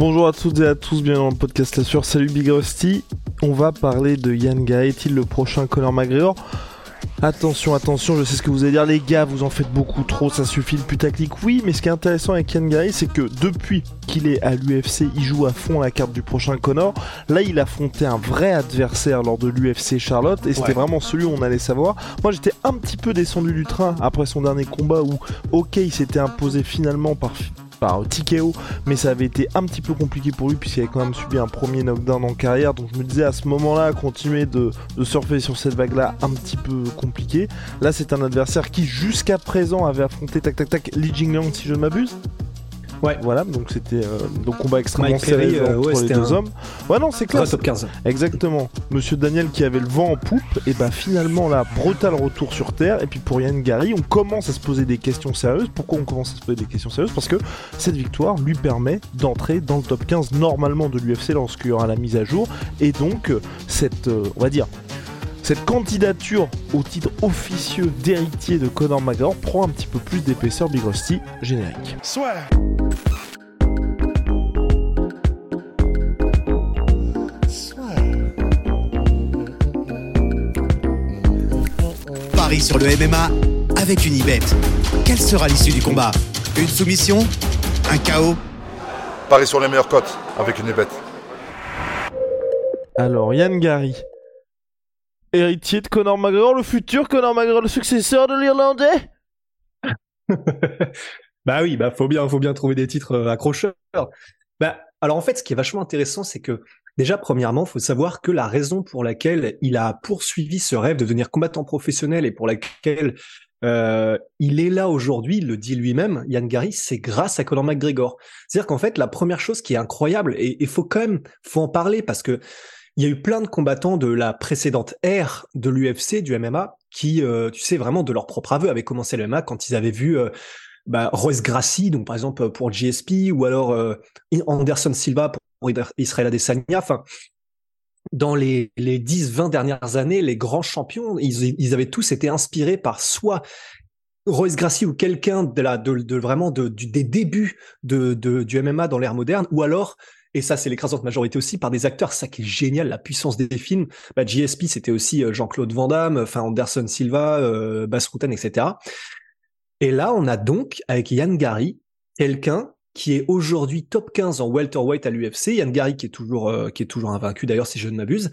Bonjour à toutes et à tous, bienvenue dans le podcast La Sueur. Salut Big Rusty. On va parler de Yann. Est-il le prochain Conor McGregor Attention, attention, je sais ce que vous allez dire, les gars, vous en faites beaucoup trop, ça suffit le putaclic. Oui, mais ce qui est intéressant avec Yann c'est que depuis qu'il est à l'UFC, il joue à fond la carte du prochain Connor. Là, il affrontait un vrai adversaire lors de l'UFC Charlotte, et c'était vraiment celui où on allait savoir. Moi, j'étais un petit peu descendu du train après son dernier combat où, ok, il s'était imposé finalement par par TKO, mais ça avait été un petit peu compliqué pour lui puisqu'il avait quand même subi un premier knockdown en carrière. Donc je me disais à ce moment-là, continuer de, surfer sur cette vague-là, un petit peu compliqué. Là, c'est un adversaire qui jusqu'à présent avait affronté tac tac tac Li Jingliang si je ne m'abuse. Ouais. Voilà, donc c'était euh, donc combat extrêmement serré euh, entre les deux hommes. Ouais, non, c'est clair. top 15. Exactement. Monsieur Daniel qui avait le vent en poupe, et bah finalement là, brutal retour sur terre. Et puis pour Yann Gary, on commence à se poser des questions sérieuses. Pourquoi on commence à se poser des questions sérieuses? Parce que cette victoire lui permet d'entrer dans le top 15 normalement de l'UFC lorsqu'il y aura la mise à jour. Et donc, euh, cette, on va dire, cette candidature au titre officieux d'héritier de Conor McGregor prend un petit peu plus d'épaisseur Big Rusty générique. Soit. Sur le MMA avec une ibet. Quelle sera l'issue du combat? Une soumission? Un chaos? Paris sur les meilleures cotes avec une ibet. Alors Yann Gary, héritier de Conor McGregor, le futur Conor McGregor, le successeur de l'Irlandais? Bah oui, bah faut bien, faut bien trouver des titres euh, accrocheurs. Bah alors en fait, ce qui est vachement intéressant, c'est que déjà premièrement, faut savoir que la raison pour laquelle il a poursuivi ce rêve de devenir combattant professionnel et pour laquelle euh, il est là aujourd'hui, il le dit lui-même, Yann Gary, c'est grâce à Conor McGregor. C'est-à-dire qu'en fait, la première chose qui est incroyable, et il faut quand même, faut en parler parce que il y a eu plein de combattants de la précédente ère de l'UFC, du MMA, qui, euh, tu sais, vraiment de leur propre aveu, avaient commencé le MMA quand ils avaient vu euh, bah, Royce Gracie, donc par exemple pour GSP, ou alors euh, Anderson Silva pour Israël Adesanya. Enfin, dans les, les 10-20 dernières années, les grands champions, ils, avaient tous été inspirés par soit Royce Gracie ou quelqu'un de, de, vraiment des débuts de, du MMA dans l'ère moderne, ou alors et ça c'est l'écrasante majorité aussi par des acteurs, ça qui est génial, la puissance des films. Bah, GSP c'était aussi euh, Jean-Claude Van Damme, enfin Anderson Silva, euh, Bas Rutten, etc. Et là on a donc avec Yann Gary quelqu'un qui est aujourd'hui top 15 en welterweight à l'UFC, Yann Gary qui est toujours euh, qui est toujours invaincu d'ailleurs si je ne m'abuse,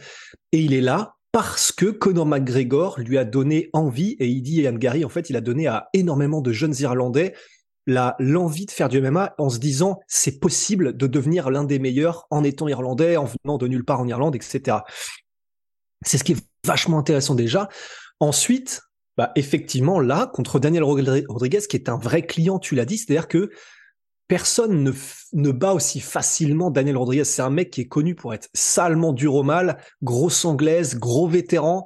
et il est là parce que Conor McGregor lui a donné envie et il dit Yann Gary en fait il a donné à énormément de jeunes Irlandais l'envie de faire du MMA en se disant c'est possible de devenir l'un des meilleurs en étant irlandais, en venant de nulle part en Irlande, etc. C'est ce qui est vachement intéressant déjà. Ensuite, bah effectivement là contre Daniel Rodriguez qui est un vrai client, tu l'as dit, c'est-à-dire que personne ne, ne bat aussi facilement Daniel Rodriguez. C'est un mec qui est connu pour être salement dur au mal, grosse anglaise, gros vétéran.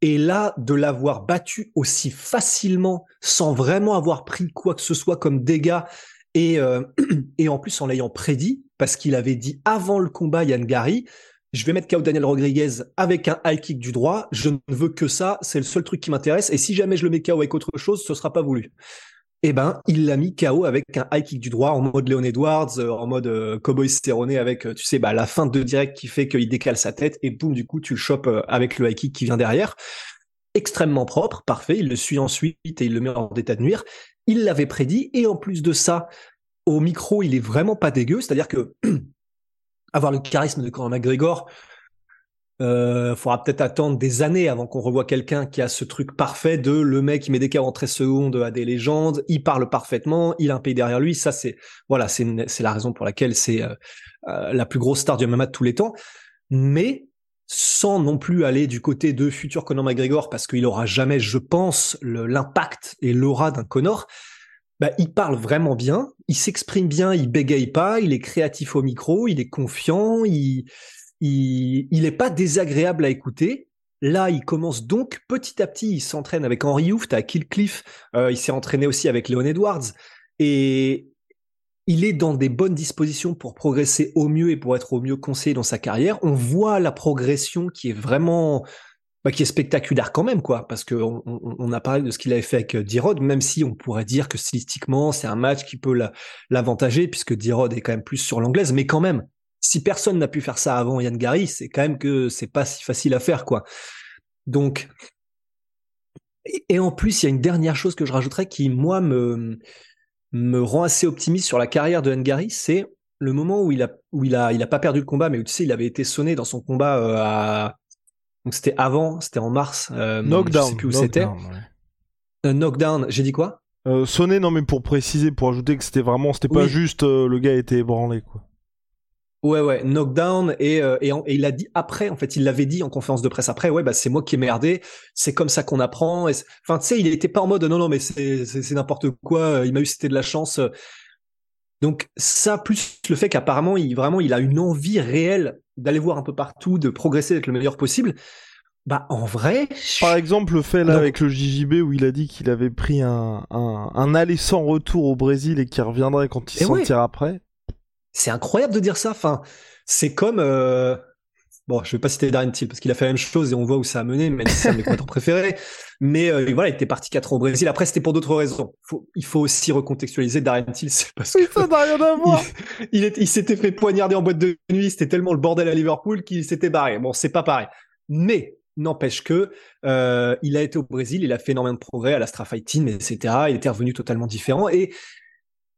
Et là, de l'avoir battu aussi facilement, sans vraiment avoir pris quoi que ce soit comme dégâts, et, euh, et en plus en l'ayant prédit, parce qu'il avait dit avant le combat Yann Gary, je vais mettre KO Daniel Rodriguez avec un high kick du droit, je ne veux que ça, c'est le seul truc qui m'intéresse, et si jamais je le mets KO avec autre chose, ce sera pas voulu eh ben, il l'a mis KO avec un high kick du droit en mode Leon Edwards, euh, en mode euh, cowboy stéroné avec, euh, tu sais, bah, la fin de direct qui fait qu'il décale sa tête et boum, du coup, tu le chopes avec le high kick qui vient derrière. Extrêmement propre, parfait. Il le suit ensuite et il le met hors d'état de nuire. Il l'avait prédit et en plus de ça, au micro, il est vraiment pas dégueu. C'est-à-dire que avoir le charisme de Conor McGregor, euh, faudra peut-être attendre des années avant qu'on revoie quelqu'un qui a ce truc parfait de le mec qui met des cas en 13 secondes à des légendes, il parle parfaitement, il a un pays derrière lui. Ça, c'est voilà, c'est la raison pour laquelle c'est euh, euh, la plus grosse star du MMA de tous les temps. Mais sans non plus aller du côté de futur Conor McGregor, parce qu'il aura jamais, je pense, l'impact et l'aura d'un Conor. bah, il parle vraiment bien, il s'exprime bien, il bégaye pas, il est créatif au micro, il est confiant, il, il, il est pas désagréable à écouter. Là, il commence donc petit à petit, il s'entraîne avec Henry Hooft à Killcliff, euh, il s'est entraîné aussi avec Leon Edwards, et il est dans des bonnes dispositions pour progresser au mieux et pour être au mieux conseillé dans sa carrière. On voit la progression qui est vraiment bah, qui est spectaculaire quand même, quoi, parce que on, a parlé de ce qu'il avait fait avec euh, D-Rod, même si on pourrait dire que stylistiquement, c'est un match qui peut l'avantager, puisque D-Rod est quand même plus sur l'anglaise, mais quand même, si personne n'a pu faire ça avant Yann Gary, c'est quand même que c'est pas si facile à faire, quoi. Donc, et, en plus, il y a une dernière chose que je rajouterais qui, moi, me, me rend assez optimiste sur la carrière de Yann Gary, c'est le moment où il a, où il a, il a pas perdu le combat, mais où tu sais, il avait été sonné dans son combat euh, à, donc c'était avant, c'était en mars. Euh, knockdown. Je sais plus où c'était. Euh, knockdown. J'ai dit quoi? Euh, Sonné, non mais pour préciser, pour ajouter que c'était vraiment, c'était pas juste euh, le gars était ébranlé quoi. Ouais ouais, knockdown et, et, et, il a dit après en fait, il l'avait dit en conférence de presse après, ouais bah c'est moi qui ai merdé, c'est comme ça qu'on apprend. Enfin tu sais, il était pas en mode non non mais c'est c'est n'importe quoi, il m'a eu c'était de la chance. Donc ça plus le fait qu'apparemment il vraiment il a une envie réelle d'aller voir un peu partout, de progresser, d'être le meilleur possible. Bah en vrai. Par exemple le fait là avec le JJB où il a dit qu'il avait pris un, un, aller sans retour au Brésil et qu'il reviendrait quand il s'en tire après. C'est incroyable de dire ça. Enfin, c'est comme. Euh... Bon, je vais pas citer Darren Till parce qu'il a fait la même chose et on voit où ça a mené, même si c'est un de mes préférés. Mais euh, voilà, il était parti 4 ans au Brésil. Après, c'était pour d'autres raisons. il faut aussi recontextualiser Darren Till, c'est parce que ça n'a rien à voir. Il, il s'était fait poignarder en boîte de nuit. C'était tellement le bordel à Liverpool qu'il s'était barré. Bon, c'est pas pareil. Mais n'empêche que euh, il a été au Brésil, il a fait énormément de progrès à l'Astra Fight Team, etc. Il était revenu totalement différent et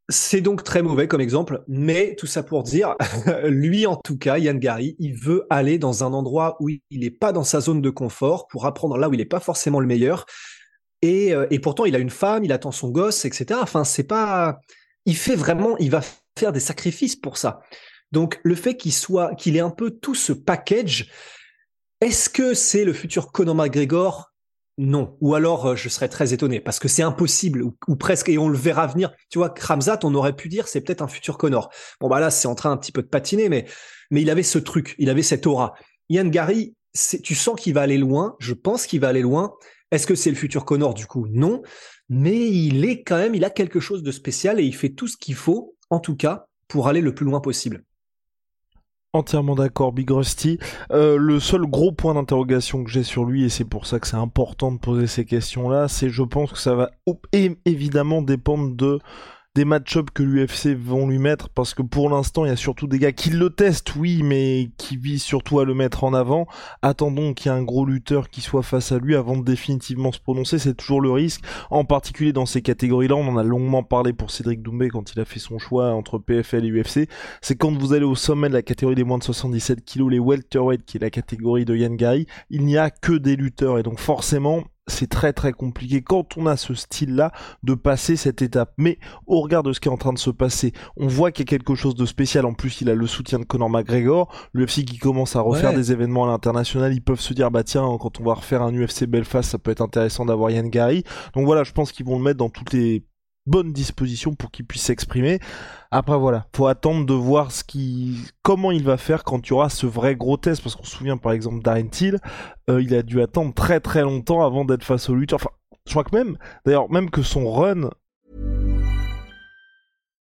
c'est donc très mauvais comme exemple, mais tout ça pour dire, lui en tout cas, Yann Gary, il veut aller dans un endroit où il n'est pas dans sa zone de confort pour apprendre là où il n'est pas forcément le meilleur. Et, euh, et, pourtant, il a une femme, il attend son gosse, etc. Enfin, c'est pas. Il fait vraiment, il va faire des sacrifices pour ça. Donc, le fait qu'il soit, qu'il ait un peu tout ce package, est-ce que c'est le futur Conor McGregor non. Ou alors, euh, je serais très étonné parce que c'est impossible ou, presque, et on le verra venir. Tu vois, Kramzat, on aurait pu dire c'est peut-être un futur Connor. Bon bah là, c'est en train un petit peu de patiner, mais mais il avait ce truc, il avait cette aura. Ian Gary, tu sens qu'il va aller loin. Je pense qu'il va aller loin. Est-ce que c'est le futur Connor du coup? Non. Mais il est quand même, il a quelque chose de spécial et il fait tout ce qu'il faut, en tout cas, pour aller le plus loin possible. Entièrement d'accord, Big Rusty. Euh, le seul gros point d'interrogation que j'ai sur lui, et c'est pour ça que c'est important de poser ces questions-là, c'est je pense que ça va évidemment dépendre de des match-ups que l'UFC vont lui mettre parce que pour l'instant il y a surtout des gars qui le testent oui mais qui visent surtout à le mettre en avant. Attendons qu'il y ait un gros lutteur qui soit face à lui avant de définitivement se prononcer c'est toujours le risque. En particulier dans ces catégories là on en a longuement parlé pour Cédric Doumbé quand il a fait son choix entre PFL et UFC c'est quand vous allez au sommet de la catégorie des moins de 77 kg les welterweight qui est la catégorie de Yann Gary il n'y a que des lutteurs. Et donc forcément c'est très très compliqué quand on a ce style-là de passer cette étape. Mais au regard de ce qui est en train de se passer, on voit qu'il y a quelque chose de spécial. En plus, il a le soutien de Conor McGregor, l'UFC qui commence à refaire des événements à l'international. Ils peuvent se dire bah tiens, quand on va refaire un UFC Belfast, ça peut être intéressant d'avoir Yann Gary. Donc voilà, je pense qu'ils vont le mettre dans toutes les bonne disposition pour qu'il puisse s'exprimer. Après voilà, faut attendre de voir ce qui, comment il va faire quand il y aura ce vrai gros test, parce qu'on se souvient par exemple d'Arren Till, euh, il a dû attendre très très longtemps avant d'être face au lutteur. Enfin, je crois que même, d'ailleurs, même que son run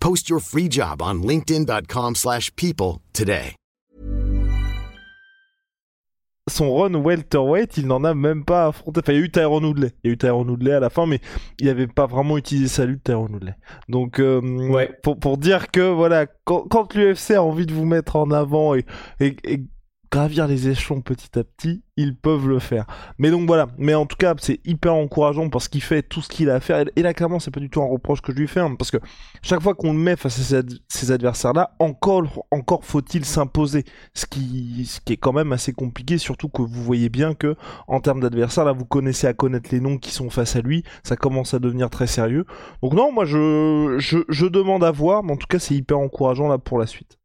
Post your free job on linkedin.com/people today. Son run welterweight, il n'en a même pas affronté. Enfin, il y a eu Tyrone Woodley. Il y a eu Tyrone Woodley à la fin, mais il n'avait pas vraiment utilisé sa lutte Tyrone Woodley. Donc, euh, pour, pour, dire que voilà, quand, quand l'UFC a envie de vous mettre en avant et, et, et gravir les échelons petit à petit, ils peuvent le faire. Mais donc voilà, mais en tout cas, c'est hyper encourageant parce qu'il fait tout ce qu'il a à faire. Et là, clairement, c'est pas du tout un reproche que je lui fais, hein, parce que chaque fois qu'on le met face à ces, adversaires-là, encore, encore faut-il s'imposer, ce qui, est quand même assez compliqué, surtout que vous voyez bien que en termes d'adversaires, là, vous connaissez à connaître les noms qui sont face à lui, ça commence à devenir très sérieux. Donc non, moi, je, je demande à voir, mais en tout cas, c'est hyper encourageant là pour la suite.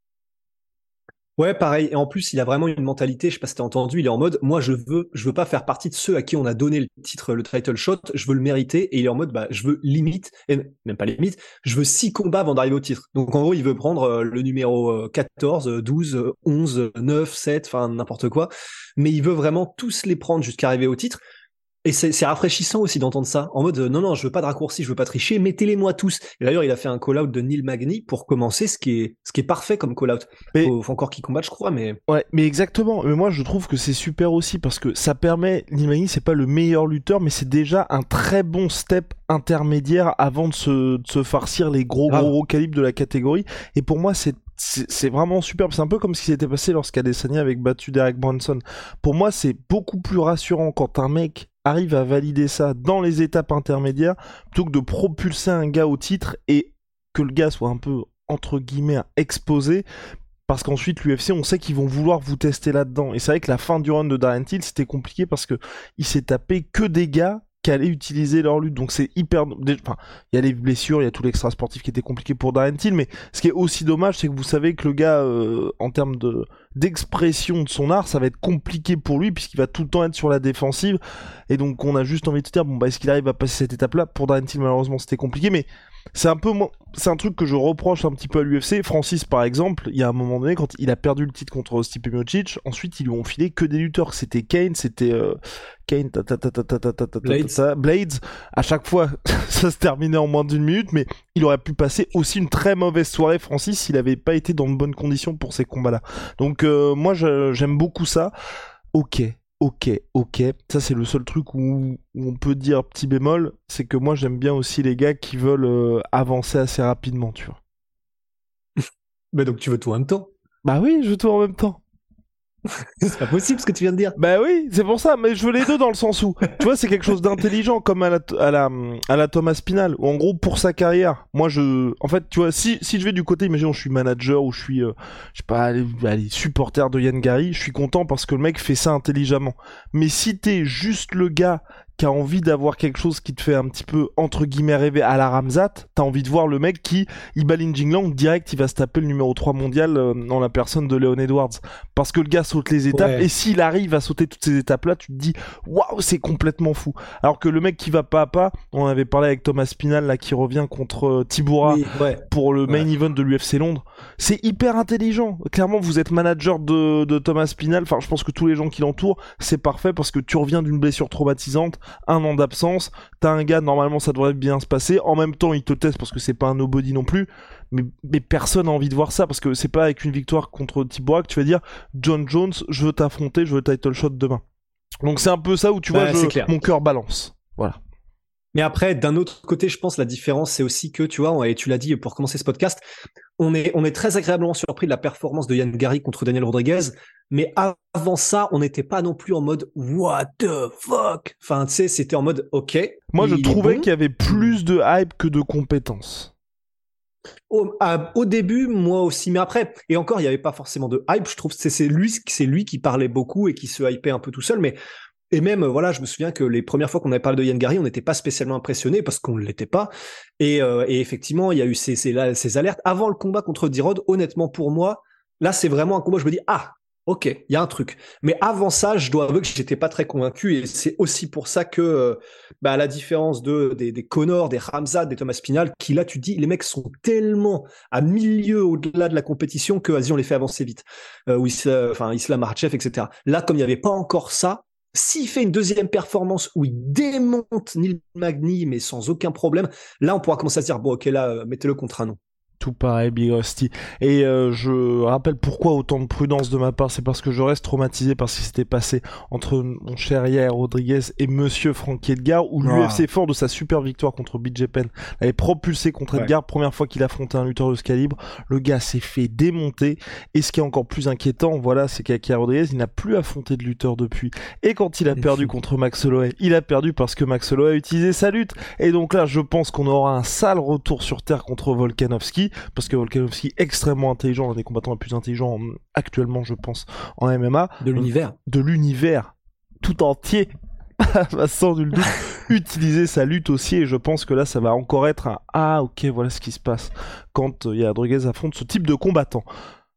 Ouais, pareil. Et en plus, il a vraiment une mentalité. Je sais pas si t'as entendu. Il est en mode, moi, je veux, je veux pas faire partie de ceux à qui on a donné le titre, le title shot. Je veux le mériter. Et il est en mode, bah, je veux limite, et même pas limite. Je veux six combats avant d'arriver au titre. Donc, en gros, il veut prendre euh, le numéro 14, 12, 11, 9, 7, enfin, n'importe quoi. Mais il veut vraiment tous les prendre jusqu'à arriver au titre. Et c'est rafraîchissant aussi d'entendre ça, en mode non, non, je veux pas de raccourci, je veux pas tricher, mettez-les-moi tous. Et d'ailleurs, il a fait un call-out de Neil Magny pour commencer, ce qui est, ce qui est parfait comme call-out. Il faut, encore qu'il combatte, je crois, mais. Ouais, mais exactement. Mais moi, je trouve que c'est super aussi parce que ça permet. Neil Magny, c'est pas le meilleur lutteur, mais c'est déjà un très bon step intermédiaire avant de se, de se farcir les gros, gros, gros calibres de la catégorie. Et pour moi, c'est c'est vraiment superbe. C'est un peu comme ce qui s'était passé lorsqu'Adesanya avait battu Derek Bronson. Pour moi, c'est beaucoup plus rassurant quand un mec arrive à valider ça dans les étapes intermédiaires plutôt que de propulser un gars au titre et que le gars soit un peu entre guillemets exposé parce qu'ensuite l'UFC on sait qu'ils vont vouloir vous tester là-dedans et c'est vrai que la fin du run de Darren Till c'était compliqué parce que il s'est tapé que des gars qui allaient utiliser leur lutte. Donc c'est hyper. Enfin, il y a les blessures, il y a tout l'extra sportif qui était compliqué pour Darren mais ce qui est aussi dommage, c'est que vous savez que le gars, euh, en termes de d'expression de son art, ça va être compliqué pour lui puisqu'il va tout le temps être sur la défensive. Et donc on a juste envie de se dire bon bah est-ce qu'il arrive à passer cette étape-là? Pour Darren malheureusement c'était compliqué, mais c'est un peu c'est un truc que je reproche un petit peu à l'UFC. Francis, par exemple, il y a un moment donné, quand il a perdu le titre contre Stipe Miocic, ensuite ils lui ont filé que des lutteurs. C'était Kane, c'était euh, Kane, ta, ta, ta, Blades. Blades. À chaque fois, ça se terminait en moins d'une minute, mais il aurait pu passer aussi une très mauvaise soirée, Francis, s'il avait pas été dans de bonnes conditions pour ces combats-là. Donc euh, moi, j'aime beaucoup ça. Ok, ok, ok. Ça, c'est le seul truc où, on peut dire petit bémol, c'est que moi, j'aime bien aussi les gars qui veulent euh, avancer assez rapidement, tu vois. Mais donc, tu veux tout en même temps? Bah oui, je veux tout en même temps. C'est pas possible ce que tu viens de dire. Bah oui, c'est pour ça, mais je veux les deux dans le sens où, tu vois, c'est quelque chose d'intelligent comme à la, à la, à la Thomas Spinal, où en gros, pour sa carrière, moi je, en fait, tu vois, si, si je vais du côté, imaginons, je suis manager ou je suis, euh, je sais pas, allez, supporter de Yann Gary, je suis content parce que le mec fait ça intelligemment. Mais si t'es juste le gars qui a envie d'avoir quelque chose qui te fait un petit peu entre guillemets rêver à la Ramzat, t'as envie de voir le mec qui il baline Jinglang direct, il va se taper le numéro 3 mondial euh, dans la personne de Leon Edwards. Parce que le gars saute les étapes et s'il arrive à sauter toutes ces étapes là, tu te dis waouh, c'est complètement fou. Alors que le mec qui va pas à pas, on avait parlé avec Thomas Spinal là qui revient contre euh, Tibura pour le main event de l'UFC Londres, c'est hyper intelligent. Clairement, vous êtes manager de, de Thomas Spinal, enfin je pense que tous les gens qui l'entourent, c'est parfait parce que tu reviens d'une blessure traumatisante un an d'absence, t'as un gars, normalement ça devrait bien se passer, en même temps il te teste parce que c'est pas un nobody non plus, mais, mais personne n'a envie de voir ça parce que c'est pas avec une victoire contre Thibaut que tu vas dire John Jones, je veux t'affronter, je veux title shot demain. Donc c'est un peu ça où tu vois, mon cœur balance. Voilà. Mais après, d'un autre côté, je pense la différence, c'est aussi que, tu vois, et tu l'as dit pour commencer ce podcast, on est, on est très agréablement surpris de la performance de Yann Gary contre Daniel Rodriguez, mais avant ça, on n'était pas non plus en mode what the fuck? Enfin, tu sais, c'était en mode ok. Moi, je trouvais qu'il y avait plus de hype que de compétences. Au, au, début, moi aussi, mais après, et encore, il n'y avait pas forcément de hype. Je trouve que c'est lui, c'est lui qui parlait beaucoup et qui se hypait un peu tout seul, mais et même, voilà, je me souviens que les premières fois qu'on avait parlé de Yann Gary, on n'était pas spécialement impressionné parce qu'on ne l'était pas. Et, euh, et, effectivement, il y a eu ces, alertes. Avant le combat contre D-Rod, honnêtement, pour moi, là, c'est vraiment un combat où je me dis, ah, ok, il y a un truc. Mais avant ça, je dois avouer que j'étais pas très convaincu. Et c'est aussi pour ça que, euh, bah, à la différence de, des, des des Ramzad, des Thomas Spinal, qui là, tu dis, les mecs sont tellement à milieu au-delà de la compétition que, vas-y, on les fait avancer vite. Euh, ou enfin, Islam Marchev, etc. Là, comme il n'y avait pas encore ça, s'il fait une deuxième performance où il démonte Neil Magny, mais sans aucun problème, là, on pourra commencer à se dire, bon, ok, là, euh, mettez-le contre un nom. Tout pareil, Big Rusty. Et euh, je rappelle pourquoi autant de prudence de ma part, c'est parce que je reste traumatisé par ce qui s'était passé entre mon cher Yair Rodriguez et Monsieur Frankie Edgar, où Ah. l'UFC fort de sa super victoire contre BJ Penn avait propulsé contre Ouais. Edgar, première fois qu'il affrontait un lutteur de ce calibre. Le gars s'est fait démonter. Et ce qui est encore plus inquiétant, voilà, c'est qu'Yair Rodriguez, il n'a plus affronté de lutteur depuis. Et quand il a perdu contre Max Holloway, il a perdu parce que Max Holloway a utilisé sa lutte. Et donc là, je pense qu'on aura un sale retour sur Terre contre Volkanovski, parce que Volkanovski extrêmement intelligent, l'un des combattants les plus intelligents hum, actuellement, je pense, en MMA, De l'univers. de l'univers tout entier, va sans nul doute utiliser sa lutte aussi. Et je pense que là, ça va encore être un ah ok, voilà ce qui se passe quand euh, Rodriguez affronte ce type de combattant.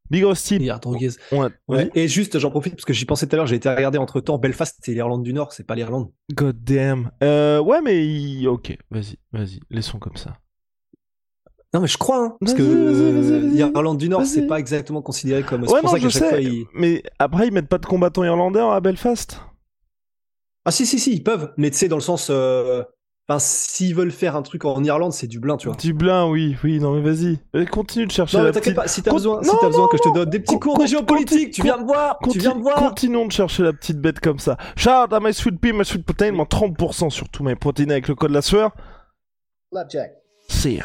Big Rusty, Yair Rodriguez. ouais, Ouais. Et juste, j'en profite parce que j'y pensais tout à l'heure, j'ai été regarder entre temps. Belfast, c'est l'Irlande du Nord, c'est pas l'Irlande. God damn. Euh, ouais, mais ok, vas-y, vas-y, laissons comme ça. Non, mais je crois, hein, parce que vas-y, euh, l'Irlande du Nord, c'est pas exactement considéré comme. C'est Ouais, pour non, ça je sais. fois, ils. Mais après, ils mettent pas de combattants irlandais à Belfast Ah, si, si, si, ils peuvent. Mais tu sais, dans le sens. euh, Enfin, s'ils veulent faire un truc en Irlande, c'est Dublin, tu vois. Dublin, oui, oui, non mais vas-y. Continue de chercher Non, la mais petite... pas, si t'as Con- besoin, si Non, t'as besoin non, que je te donne des petits cours de géopolitique, tu viens me voir, tu viens me voir. Continuons de chercher la petite bête comme ça. Shout out à my sweet pea, my sweet protein, moins 30% sur tous mes protéines avec le code la sueur. See ya.